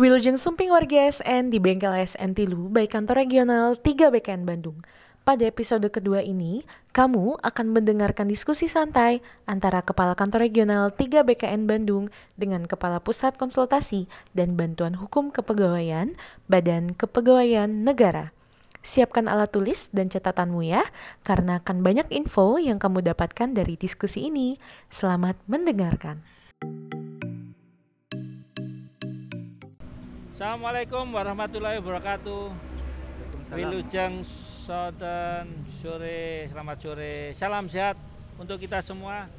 Wilujeng Sumping Warga SN di Bengkel SN Tilu, baik kantor regional 3 BKN Bandung. Pada episode kedua ini, kamu akan mendengarkan diskusi santai antara Kepala Kantor Regional 3 BKN Bandung dengan Kepala Pusat Konsultasi dan Bantuan Hukum Kepegawaian Badan Kepegawaian Negara. Siapkan alat tulis dan catatanmu ya, karena akan banyak info yang kamu dapatkan dari diskusi ini. Selamat mendengarkan. Assalamualaikum warahmatullahi wabarakatuh. Wilujeng Soden sore, selamat sore, salam sehat untuk kita semua.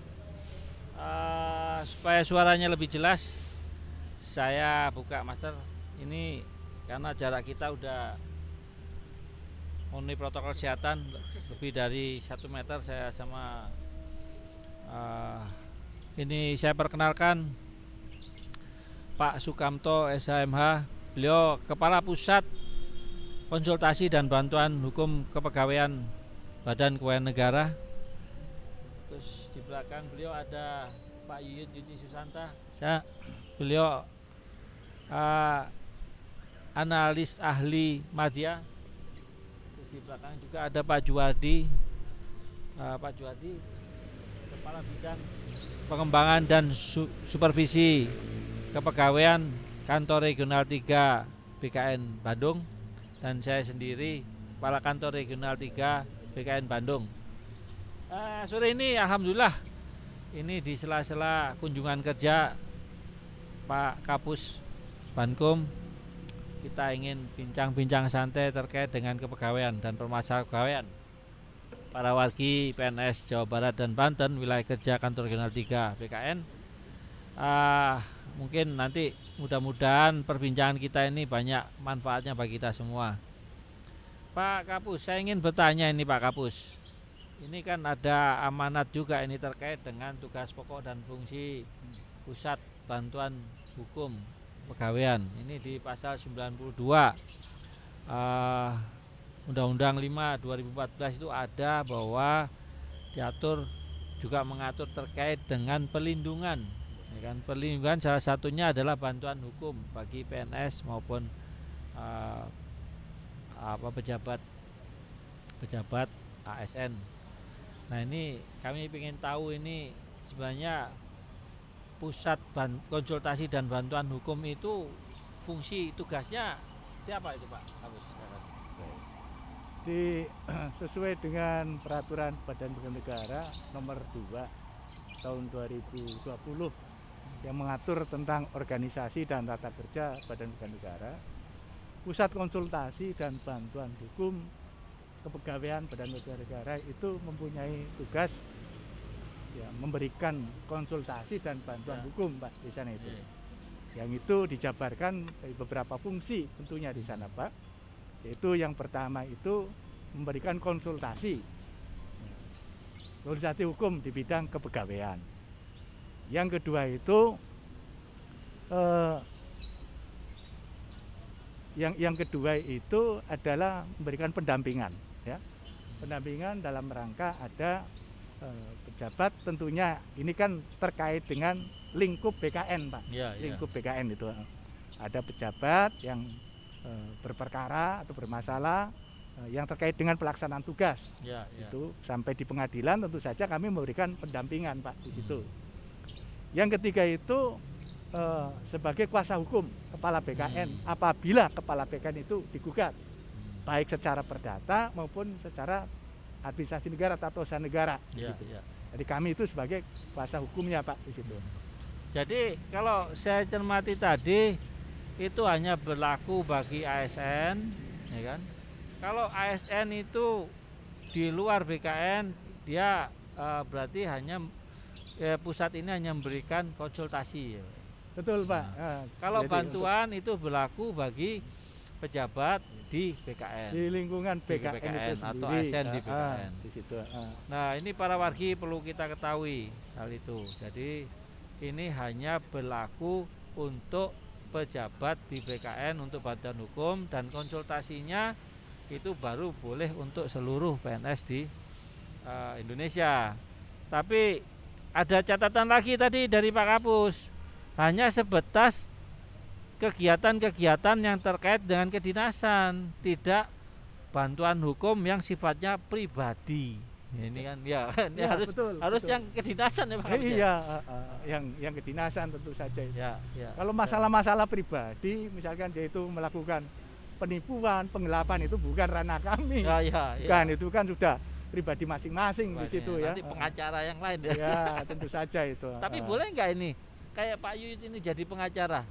Uh, supaya suaranya lebih jelas, saya buka master ini karena jarak kita udah memenuhi protokol kesehatan lebih dari satu meter saya sama uh, ini saya perkenalkan Pak Sukamto SHMH Beliau Kepala Pusat Konsultasi dan Bantuan Hukum Kepegawaian Badan Keuangan Negara. Terus di belakang beliau ada Pak Yuyut Yudi Susanta. Saya beliau uh, analis ahli media. Terus di belakang juga ada Pak Juwadi. Uh, Pak Juwadi Kepala Bidang Pengembangan dan Su Supervisi Kepegawaian Kantor Regional 3 BKN Bandung dan saya sendiri Kepala Kantor Regional 3 BKN Bandung. Uh, sore ini Alhamdulillah ini di sela-sela kunjungan kerja Pak Kapus Bankum. Kita ingin bincang-bincang santai terkait dengan kepegawaian dan permasalahan kepegawaian para wargi PNS Jawa Barat dan Banten wilayah kerja kantor regional 3 BKN uh, mungkin nanti mudah-mudahan perbincangan kita ini banyak manfaatnya bagi kita semua. Pak Kapus, saya ingin bertanya ini Pak Kapus. Ini kan ada amanat juga ini terkait dengan tugas pokok dan fungsi pusat bantuan hukum pegawaian. Ini di pasal 92 uh, Undang-Undang 5 2014 itu ada bahwa diatur juga mengatur terkait dengan pelindungan ya kan perlindungan salah satunya adalah bantuan hukum bagi PNS maupun uh, apa pejabat pejabat ASN. Nah ini kami ingin tahu ini sebenarnya pusat konsultasi dan bantuan hukum itu fungsi tugasnya di apa itu Pak? Di sesuai dengan peraturan Badan Hukum Negara nomor 2 tahun 2020 yang mengatur tentang organisasi dan tata kerja Badan Negara, Pusat Konsultasi dan Bantuan Hukum Kepegawaian Badan Negara itu mempunyai tugas ya, memberikan konsultasi dan bantuan ya. hukum Pak di sana itu. Ya. Yang itu dijabarkan dari beberapa fungsi tentunya di sana Pak. Yaitu yang pertama itu memberikan konsultasi konsultasi hukum di bidang kepegawaian yang kedua itu eh, yang yang kedua itu adalah memberikan pendampingan ya pendampingan dalam rangka ada eh, pejabat tentunya ini kan terkait dengan lingkup BKN pak ya, lingkup ya. BKN itu ada pejabat yang eh, berperkara atau bermasalah eh, yang terkait dengan pelaksanaan tugas ya, ya. itu sampai di pengadilan tentu saja kami memberikan pendampingan pak di situ hmm. Yang ketiga itu eh, sebagai kuasa hukum kepala BKN hmm. apabila kepala BKN itu digugat hmm. baik secara perdata maupun secara administrasi negara atau usaha negara ya, di situ. Ya. Jadi kami itu sebagai kuasa hukumnya Pak di situ. Jadi kalau saya cermati tadi itu hanya berlaku bagi ASN, ya kan? Kalau ASN itu di luar BKN dia uh, berarti hanya ya, pusat ini hanya memberikan konsultasi. Ya. Betul Pak. Nah, nah, kalau jadi bantuan untuk... itu berlaku bagi pejabat di BKN. Di lingkungan BKN, BKN itu sendiri. atau ASN di BKN. Ah, di situ. Ah. Nah ini para wargi perlu kita ketahui hal itu. Jadi ini hanya berlaku untuk pejabat di BKN untuk bantuan hukum dan konsultasinya itu baru boleh untuk seluruh PNS di uh, Indonesia. Tapi ada catatan lagi tadi dari Pak Kapus hanya sebatas kegiatan-kegiatan yang terkait dengan kedinasan, tidak bantuan hukum yang sifatnya pribadi. Ini kan ya, ini Ya, harus betul, harus betul. yang kedinasan ya Pak Kapus ya? Iya, uh, uh, yang yang kedinasan tentu saja itu. Ya, ya. Kalau masalah-masalah pribadi, misalkan dia itu melakukan penipuan, penggelapan itu bukan ranah kami. Ya, ya, ya. Kan itu kan sudah pribadi masing-masing di situ ya. Nanti pengacara yang lain ya. Ya, tentu saja itu. Tapi Uh, boleh nggak ini kayak Pak Yuyut ini jadi pengacara?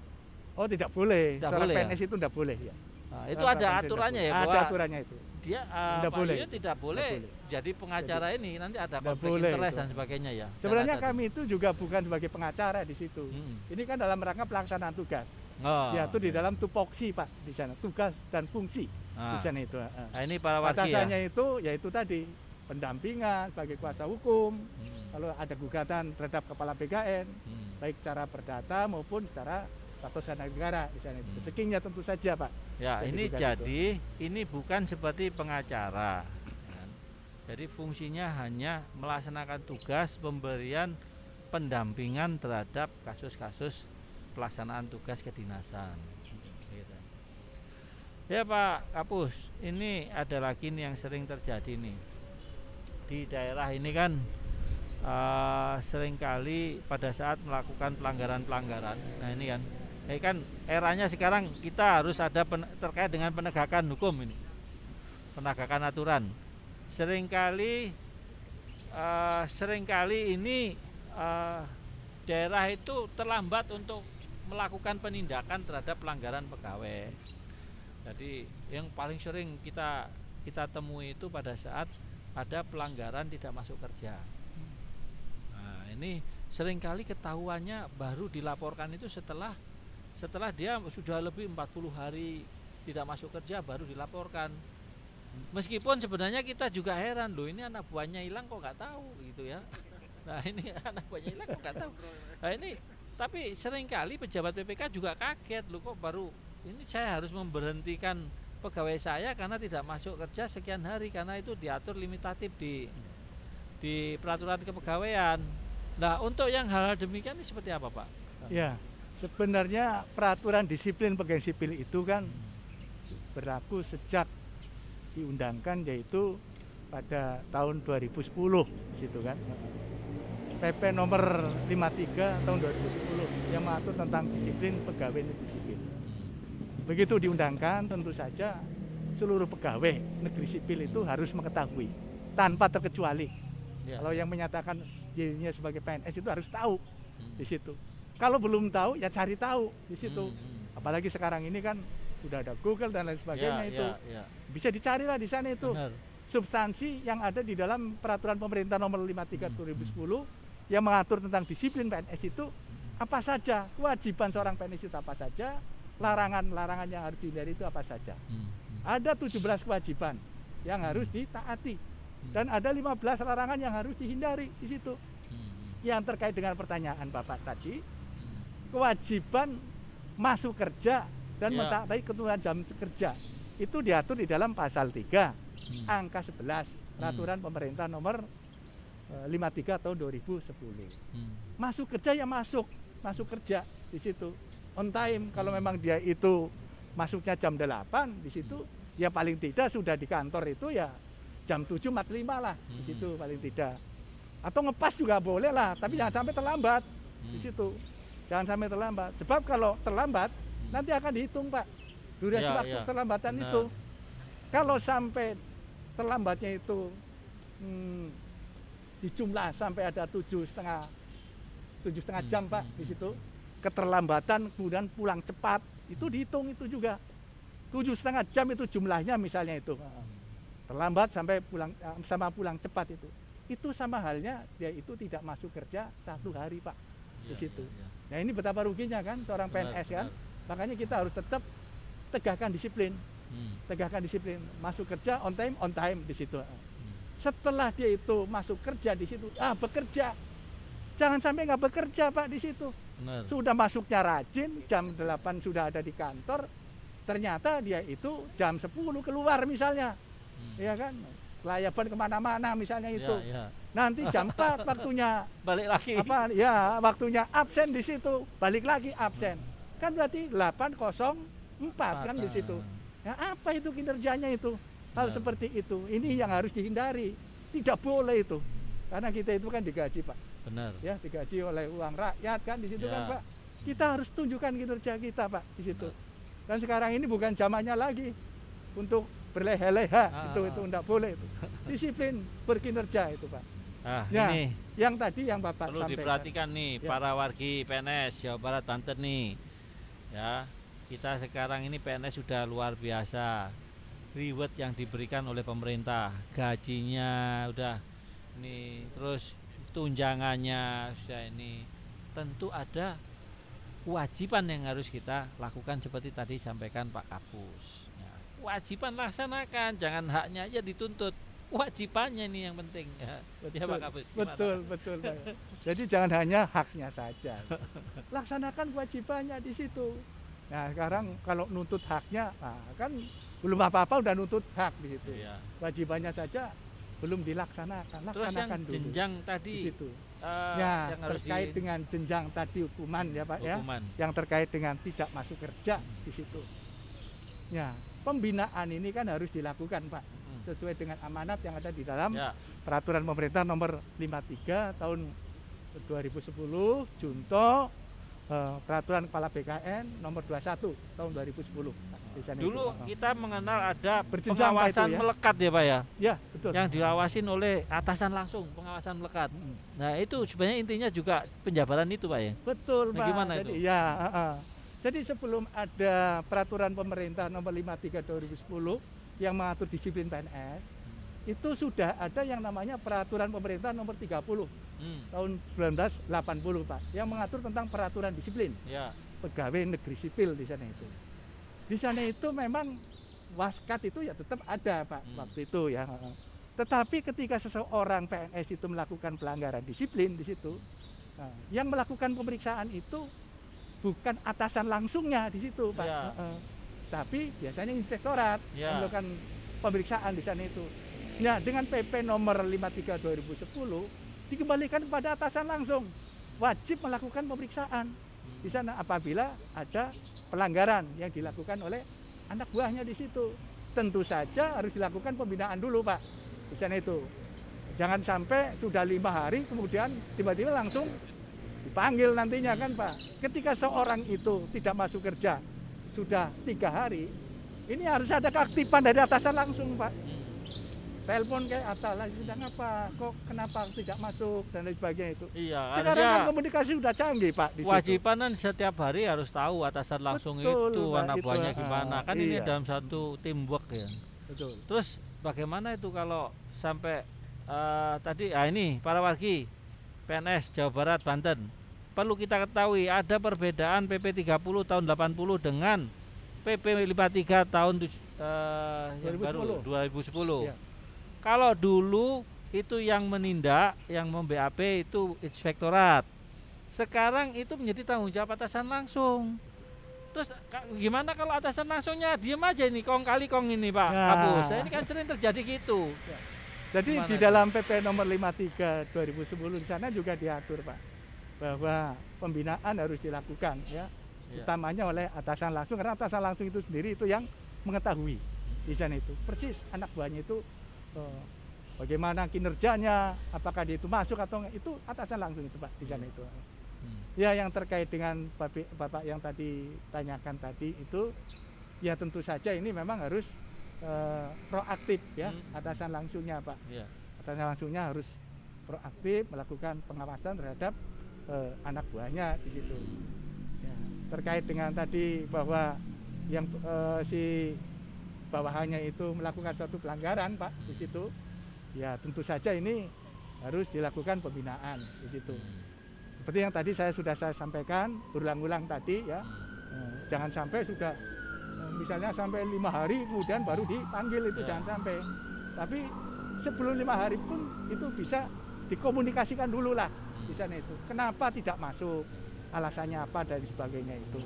Oh, tidak boleh. Tidak Seorang boleh ya? PNS itu tidak boleh ya. Nah, itu Seorang ada aturannya ya Ada aturannya itu. dia uh, Tidak Pak boleh. Yuyut tidak boleh, jadi pengacara ini nanti ada konflik interest itu. dan sebagainya ya. Sebenarnya kami itu juga bukan sebagai pengacara di situ. Hmm. Ini kan dalam rangka pelaksanaan tugas. Oh, Diatur di dalam tupoksi Pak di sana, tugas dan fungsi Nah, di sana itu. uh. nah, ini para warga ya. Batasannya itu yaitu tadi pendampingan sebagai kuasa hukum. Hmm, Kalau ada gugatan terhadap kepala BKN, hmm. baik secara perdata maupun secara tatasan negara di sana. Hmm. Sekingnya tentu saja Pak. Ya, Jadi ini jadi ini bukan seperti pengacara. kan. Jadi fungsinya hanya melaksanakan tugas pemberian pendampingan terhadap kasus-kasus pelaksanaan tugas kedinasan. Gitu. Ya Pak Kapus, ini ada lagi nih yang sering terjadi nih di daerah ini kan eh, sering kali pada saat melakukan pelanggaran-pelanggaran. Nah ini kan, ini kan eranya sekarang kita harus ada pen- terkait dengan penegakan hukum ini, penegakan aturan. Seringkali, eh, sering kali ini eh, daerah itu terlambat untuk melakukan penindakan terhadap pelanggaran pegawai. Jadi yang paling sering kita kita temui itu pada saat ada pelanggaran tidak masuk kerja. Nah, ini sering kali ketahuannya baru dilaporkan itu setelah setelah dia sudah lebih 40 hari tidak masuk kerja baru dilaporkan. Meskipun sebenarnya kita juga heran loh ini anak buahnya hilang kok nggak tahu gitu ya. Nah ini anak buahnya hilang kok nggak tahu. Nah ini tapi sering kali pejabat PPK juga kaget loh kok baru ini saya harus memberhentikan pegawai saya karena tidak masuk kerja sekian hari karena itu diatur limitatif di di peraturan kepegawaian. Nah untuk yang hal-hal demikian ini seperti apa Pak? Ya, sebenarnya peraturan disiplin pegawai sipil itu kan berlaku sejak diundangkan yaitu pada tahun 2010 di situ kan. PP nomor 53 tahun 2010 yang mengatur tentang disiplin pegawai negeri sipil. Begitu diundangkan tentu saja seluruh pegawai negeri sipil itu harus mengetahui tanpa terkecuali. Ya. Kalau yang menyatakan dirinya sebagai PNS itu harus tahu Hmm. di situ. Kalau belum tahu ya cari tahu di situ. Hmm, hmm. Apalagi sekarang ini kan udah ada Google dan lain sebagainya Ya, itu. ya, ya. Bisa dicarilah di sana itu Benar. substansi yang ada di dalam peraturan pemerintah nomor 53 Hmm, 2010 yang mengatur tentang disiplin PNS itu apa saja, kewajiban seorang PNS itu apa saja, larangan-larangan yang harus dihindari itu apa saja. Hmm, Ada 17 kewajiban yang harus ditaati dan ada 15 larangan yang harus dihindari di situ. hmm, Yang terkait dengan pertanyaan Bapak tadi, hmm. kewajiban masuk kerja dan Ya. mentaati ketentuan jam kerja itu diatur di dalam pasal 3 Hmm. angka 11 peraturan pemerintah nomor eh, 53 tahun 2010. Hmm. Masuk kerja ya masuk, masuk kerja di situ. On time kalau memang dia itu masuknya jam 8 di situ ya paling tidak sudah di kantor itu ya jam 7.45 lah di Hmm. situ paling tidak. Atau ngepas juga boleh lah, tapi jangan sampai terlambat di Hmm. situ. Jangan sampai terlambat. Sebab kalau terlambat nanti akan dihitung, Pak. Durasi Ya, waktu ya. terlambatan Benar. itu. Kalau sampai terlambatnya itu hmm, dijumlah sampai ada tujuh setengah tujuh setengah Hmm, jam Pak hmm, di situ keterlambatan kemudian pulang cepat. Itu dihitung itu juga. Tujuh setengah jam itu jumlahnya misalnya itu. Terlambat sampai pulang eh, sama pulang cepat itu. Itu sama halnya dia itu tidak masuk kerja satu hari Pak di Ya, situ. ya, ya. Nah ini betapa ruginya kan seorang Benar, PNS kan. benar. makanya kita harus tetap tegakkan disiplin. Hmm, tegakkan disiplin. Masuk kerja on time on time di situ. Hmm. setelah dia itu masuk kerja di situ ah bekerja. Jangan sampai nggak bekerja pak di situ Benar. sudah masuknya rajin jam 8 sudah ada di kantor ternyata dia itu jam 10 keluar misalnya Hmm. ya kan layaban ke mana-mana misalnya itu Ya, ya. nanti jam 4 waktunya Balik lagi. apa ya waktunya absen di situ balik lagi absen kan berarti 804 kan di situ. Ya apa itu kinerjanya itu? Hal Benar. seperti itu. Ini yang harus dihindari. Tidak boleh itu. Karena kita itu kan digaji, Pak. Benar. Ya, digaji oleh uang rakyat kan di situ Ya. kan, Pak. Kita harus tunjukkan kinerja kita, Pak, di situ. Dan sekarang ini bukan zamannya lagi untuk berleha-leha. Ah. Itu itu enggak boleh itu. Disiplin berkinerja itu, Pak. Ah, Ya, ini Yang tadi yang Bapak perlu sampaikan. diperhatikan nih Ya. para wargi PNS Jawa Barat Banten nih. Ya, kita sekarang ini PNS sudah luar biasa. Reward yang diberikan oleh pemerintah, gajinya udah ini terus tunjangannya sudah ini tentu ada kewajiban yang harus kita lakukan seperti tadi sampaikan Pak Kapus. Ya, kewajiban laksanakan, jangan haknya aja dituntut. Kewajibannya nih yang penting. Ya, ya Pak Kapus. gimana? Betul, betul, Pak. Jadi jangan hanya haknya saja. Laksanakan kewajibannya di situ. Nah, sekarang kalau nuntut haknya, nah, kan belum apa-apa udah nuntut hak di situ. Iya. Kewajibannya saja belum dilaksanakan. Terus yang Laksanakan dulu jenjang di tadi situ. eh, ya, yang terkait di dengan jenjang tadi hukuman ya, Pak ya. hukuman. Yang terkait dengan tidak masuk kerja di situ. Ya, pembinaan ini kan harus dilakukan, Pak, Mm. sesuai dengan amanat yang ada di dalam Ya, peraturan pemerintah nomor 53 tahun 2010 Junto eh, peraturan kepala BKN nomor 21 tahun 2010 di sana itu. dulu Oh. kita mengenal ada Berjenjang, itu pengawasan ya? melekat ya Pak ya, ya betul yang diawasin oleh atasan langsung, pengawasan melekat. Mm. Nah itu sebenarnya intinya juga penjabaran itu Pak ya. betul Nah, Pak gimana jadi itu? ya heeh. jadi sebelum ada peraturan pemerintah nomor 53 2010 yang mengatur disiplin PNS itu sudah ada yang namanya peraturan pemerintah nomor 30 Hmm, tahun 1980 Pak yang mengatur tentang peraturan disiplin ya, pegawai negeri sipil di sana itu. Di sana itu memang waskat itu ya tetap ada Pak Hmm. waktu itu ya. Tetapi ketika seseorang PNS itu melakukan pelanggaran disiplin di situ, nah, yang melakukan pemeriksaan itu bukan atasan langsungnya di situ Pak, Ya. Tapi biasanya inspektorat Ya. yang melakukan pemeriksaan di sana itu. Nah dengan PP nomor 53 2010 dikembalikan kepada atasan langsung wajib melakukan pemeriksaan di sana apabila ada pelanggaran yang dilakukan oleh anak buahnya di situ. Tentu saja harus dilakukan pembinaan dulu Pak di sana itu. Jangan sampai sudah lima hari kemudian tiba-tiba langsung dipanggil nantinya kan Pak. Ketika seorang itu tidak masuk kerja sudah tiga hari, ini harus ada keaktifan dari atasan langsung Pak. Telepon kayak Atala sedang apa? Kok kenapa tidak masuk dan lain sebagainya itu. Iya, Sekarang kan komunikasi sudah canggih Pak di situ. kewajiban kan setiap hari harus tahu atasan langsung Betul, itu Pak, anak itu, buahnya ah, gimana. Kan ini iya. dalam satu teamwork ya. Betul. Terus bagaimana itu kalau sampai eh, tadi ah ini para wargi PNS Jawa Barat Banten perlu kita ketahui ada perbedaan PP 30 tahun 80 dengan PP 53 tahun tuj- eh, yang baru 2010. Iya. Kalau dulu itu yang menindak, yang mem-BAP itu inspektorat. Sekarang itu menjadi tanggung jawab atasan langsung. Terus gimana kalau atasan langsungnya diem aja ini kong kali kong ini Pak Nah. Kapus. Ini kan sering terjadi gitu. Jadi Gimana di itu? dalam PP nomor 53 2010 di sana juga diatur Pak bahwa pembinaan harus dilakukan ya, Iya. utamanya oleh atasan langsung karena atasan langsung itu sendiri itu yang mengetahui di sana itu persis anak buahnya itu bagaimana kinerjanya, apakah dia itu masuk atau enggak itu atasan langsung itu Pak di sana itu. Hmm. Ya yang terkait dengan Bapak, Bapak yang tadi tanyakan tadi itu ya tentu saja ini memang harus eh, proaktif ya Hmm. atasan langsungnya Pak. Iya. Atasan langsungnya harus proaktif melakukan pengawasan terhadap eh, anak buahnya di situ. Ya, terkait dengan tadi bahwa yang eh, si bawahannya itu melakukan suatu pelanggaran Pak di situ, ya tentu saja ini harus dilakukan pembinaan di situ. Seperti yang tadi saya sudah saya sampaikan berulang-ulang tadi ya, eh, jangan sampai sudah eh, misalnya sampai lima hari kemudian baru dipanggil itu Ya. jangan sampai. Tapi sebelum lima hari pun itu bisa dikomunikasikan dulu lah di sana itu. Kenapa tidak masuk? Alasannya apa dan sebagainya itu.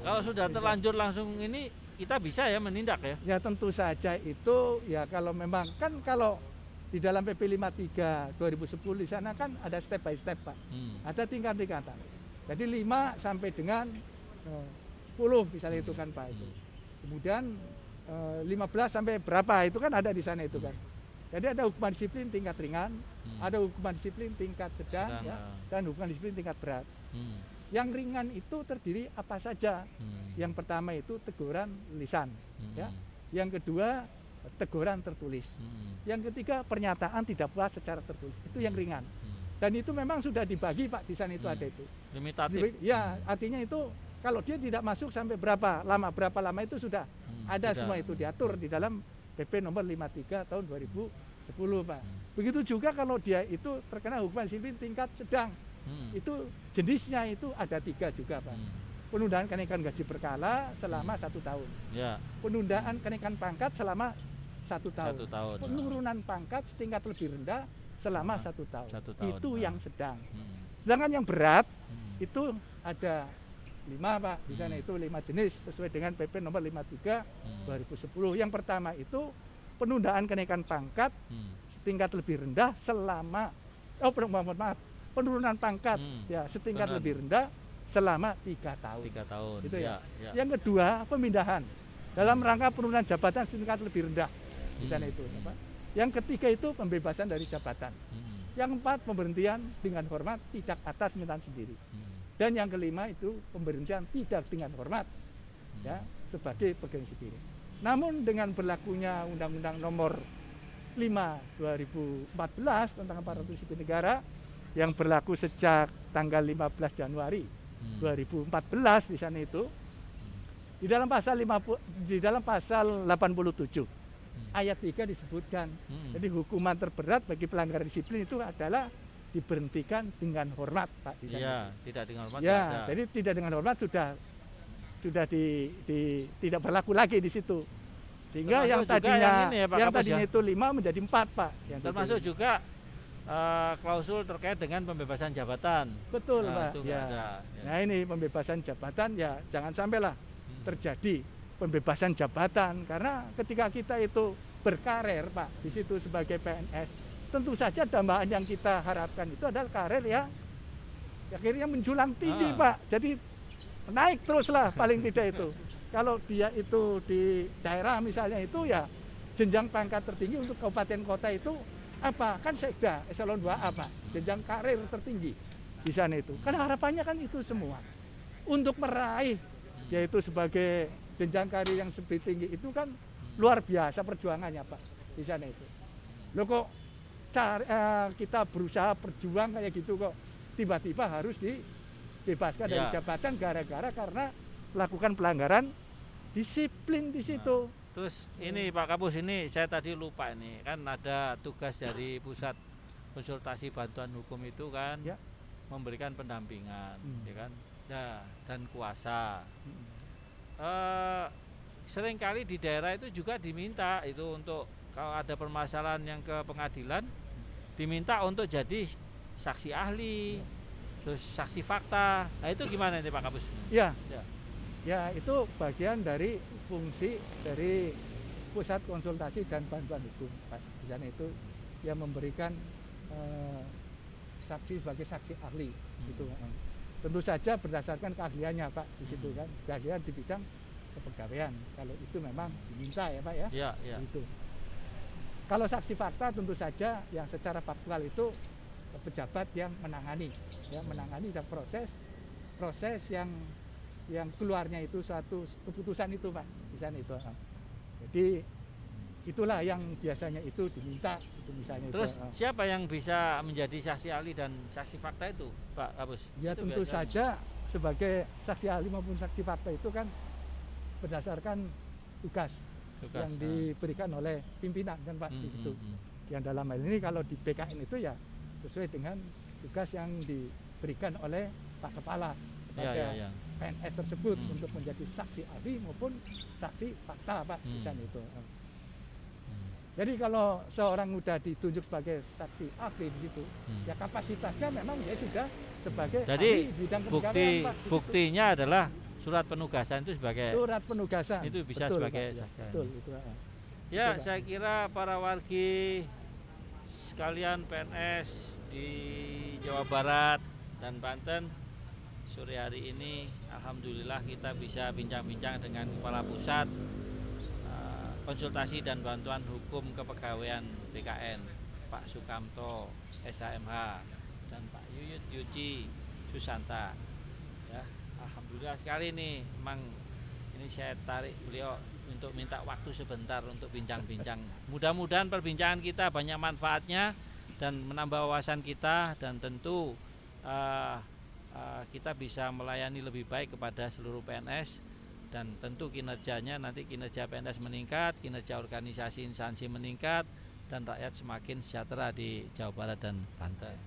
Kalau sudah terlanjur langsung ini kita bisa ya menindak ya. Ya tentu saja itu ya kalau memang kan kalau di dalam PP 53 2010 di sana kan ada step by step Pak. Hmm. Ada tingkat-tingkatan. Jadi 5 sampai dengan eh, misalnya itu kan Pak itu. Kemudian eh, 15 sampai berapa itu kan ada di sana itu kan. Jadi ada hukuman disiplin tingkat ringan, Hmm. ada hukuman disiplin tingkat sedang, Sedang, ya, ah. dan hukuman disiplin tingkat berat. Hmm. Yang ringan itu terdiri apa saja? Hmm. Yang pertama itu teguran lisan, Hmm. ya. Yang kedua teguran tertulis. Hmm. Yang ketiga pernyataan tidak puas secara tertulis. Itu yang ringan. Hmm. Dan itu memang sudah dibagi Pak di sana itu Hmm. ada itu. Limitatif. Ya, artinya itu kalau dia tidak masuk sampai berapa lama berapa lama itu sudah Hmm. ada Tidak. semua itu diatur di dalam PP nomor 53 tahun 2010 Pak. Hmm. Begitu juga kalau dia itu terkena hukuman disiplin tingkat sedang Hmm. itu jenisnya itu ada tiga juga Pak. Hmm. Penundaan kenaikan gaji berkala selama satu tahun. Ya, Penundaan kenaikan pangkat selama satu tahun. satu tahun. Penurunan pangkat setingkat lebih rendah selama Selama satu tahun. satu tahun. Itu Nah. yang sedang. Hmm. Sedangkan yang berat Hmm. itu ada lima pak di sana Hmm. itu lima jenis sesuai dengan PP nomor 53 Hmm. 2010 yang pertama itu penundaan kenaikan pangkat Hmm. setingkat lebih rendah selama oh maaf, maaf penurunan pangkat Hmm. ya setingkat Benar. lebih rendah selama tiga tahun Tiga tahun. Gitu ya. ya. yang kedua pemindahan dalam rangka penurunan jabatan setingkat lebih rendah di sana Hmm. itu Pak. yang ketiga itu pembebasan dari jabatan Hmm. yang keempat pemberhentian dengan hormat tidak atas permintaan sendiri Hmm. dan yang kelima itu pemberhentian tidak dengan hormat Hmm. ya sebagai pegawai sendiri. Namun dengan berlakunya Undang-Undang Nomor 5 2014 tentang aparatur sipil negara yang berlaku sejak tanggal 15 Januari Hmm. 2014 di sana itu di dalam pasal 50 di dalam pasal 87 ayat 3 disebutkan Hmm. jadi hukuman terberat bagi pelanggaran disiplin itu adalah diberhentikan dengan hormat Pak di sana. Iya, tidak dengan hormat. Ya, ada. jadi tidak dengan hormat sudah sudah di, di- tidak berlaku lagi di situ. Sehingga Termasuk yang tadinya yang yang, ini ya, Pak Kapus tadinya ya? itu lima menjadi empat pak. Yang termasuk itu. juga eh, klausul terkait dengan pembebasan jabatan. betul Nah, pak. Ya. ada. Ya. Nah ini pembebasan jabatan ya jangan sampailah Hmm. terjadi pembebasan jabatan karena ketika kita itu berkarir pak di situ sebagai PNS tentu saja tambahan yang kita harapkan itu adalah karir ya akhirnya menjulang tinggi Ah. pak jadi naik teruslah paling tidak itu kalau dia itu di daerah misalnya itu ya jenjang pangkat tertinggi untuk kabupaten kota itu apa? Kan sekda eselon 2A pak. Jenjang karir tertinggi. Di sana itu. Kan harapannya kan itu semua. Untuk meraih yaitu sebagai jenjang karir yang lebih tinggi itu kan luar biasa perjuangannya pak. Di sana itu. Lo kok cari, eh, kita berusaha berjuang kayak gitu kok tiba-tiba harus dibebaskan dari Ya. jabatan gara-gara karena melakukan pelanggaran disiplin di situ Terus ini Pak Kapus ini saya tadi lupa ini kan ada tugas dari pusat konsultasi bantuan hukum itu kan Ya. memberikan pendampingan, Hmm. ya kan, ya, dan kuasa. Eh, sering kali di daerah itu juga diminta itu untuk kalau ada permasalahan yang ke pengadilan diminta untuk jadi saksi ahli, terus saksi fakta. Nah itu gimana ini Pak Kapus? ya Ya. Ya itu bagian dari fungsi dari pusat konsultasi dan bantuan hukum Pak. di sana itu yang memberikan eh, saksi sebagai saksi ahli itu eh. tentu saja berdasarkan keahliannya Pak di situ kan keahlian di bidang kepegawaian kalau itu memang diminta ya Pak ya Ya, ya. itu kalau saksi fakta tentu saja yang secara faktual itu pejabat yang menangani ya menangani dan proses proses yang yang keluarnya itu suatu keputusan itu pak di sana itu jadi itulah yang biasanya itu diminta itu misalnya Terus itu siapa yang bisa menjadi saksi ahli dan saksi fakta itu, Pak Kapus? ya Itu tentu biasanya. saja sebagai saksi ahli maupun saksi fakta itu kan berdasarkan tugas, Tugas, yang nah. diberikan oleh pimpinan kan pak di Hmm, situ hmm, hmm. yang dalam hal ini kalau di BKN itu ya sesuai dengan tugas yang diberikan oleh Pak Kepala kepada ya, ya. PNS tersebut Hmm. untuk menjadi saksi ahli maupun saksi fakta Pak di Hmm. sana itu. Hmm. Jadi kalau seorang muda ditunjuk sebagai saksi ahli di situ, Hmm. ya kapasitasnya memang dia sudah sebagai Jadi ahli bidang Bukti Pak. di buktinya adalah surat penugasan itu sebagai surat penugasan Itu bisa Betul, sebagai Pak, ya, saksi betul itu. Ya, Betul, saya kira para wargi sekalian PNS di Jawa Barat dan Banten sore hari ini Alhamdulillah kita bisa bincang-bincang dengan Kepala Pusat uh, Konsultasi dan Bantuan Hukum Kepegawaian BKN Pak Sukamto SHMH dan Pak Yuyut Yuci Susanta. Ya Alhamdulillah sekali nih memang ini saya tarik beliau untuk minta waktu sebentar untuk bincang-bincang. Mudah-mudahan perbincangan kita banyak manfaatnya dan menambah wawasan kita dan tentu uh, kita bisa melayani lebih baik kepada seluruh PNS dan tentu kinerjanya nanti kinerja PNS meningkat, kinerja organisasi instansi meningkat dan rakyat semakin sejahtera di Jawa Barat dan Banten.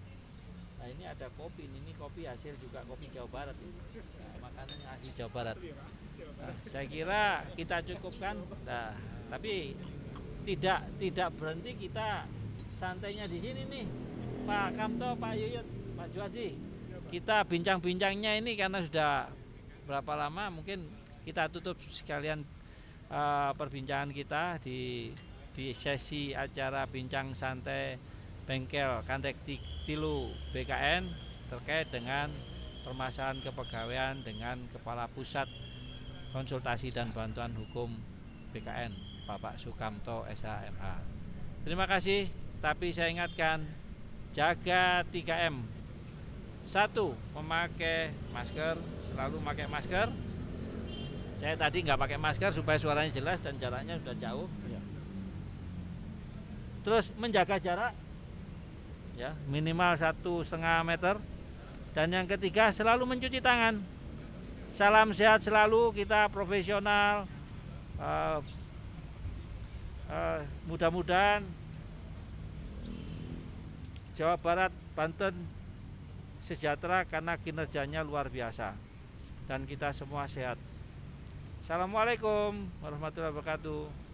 Nah ini ada kopi, ini kopi hasil juga kopi Jawa Barat ini. Nah, makanannya asli Jawa Barat. Nah, saya kira kita cukupkan. Nah, tapi tidak tidak berhenti kita santainya di sini nih Pak Kamto, Pak Yuyut, Pak Juadi. Kita bincang-bincangnya ini karena sudah berapa lama mungkin kita tutup sekalian uh, perbincangan kita di di sesi acara bincang santai bengkel Kandek Tilu BKN terkait dengan permasalahan kepegawaian dengan Kepala Pusat Konsultasi dan Bantuan Hukum BKN Bapak Sukamto SHMH. Terima kasih tapi saya ingatkan jaga 3M satu memakai masker selalu memakai masker. Saya tadi nggak pakai masker supaya suaranya jelas dan jaraknya sudah jauh. Ya. terus menjaga jarak ya minimal satu setengah meter. Dan yang ketiga selalu mencuci tangan. Salam sehat selalu kita profesional uh, uh, mudah-mudahan Jawa Barat, Banten sejahtera karena kinerjanya luar biasa dan kita semua sehat. Assalamualaikum warahmatullahi wabarakatuh.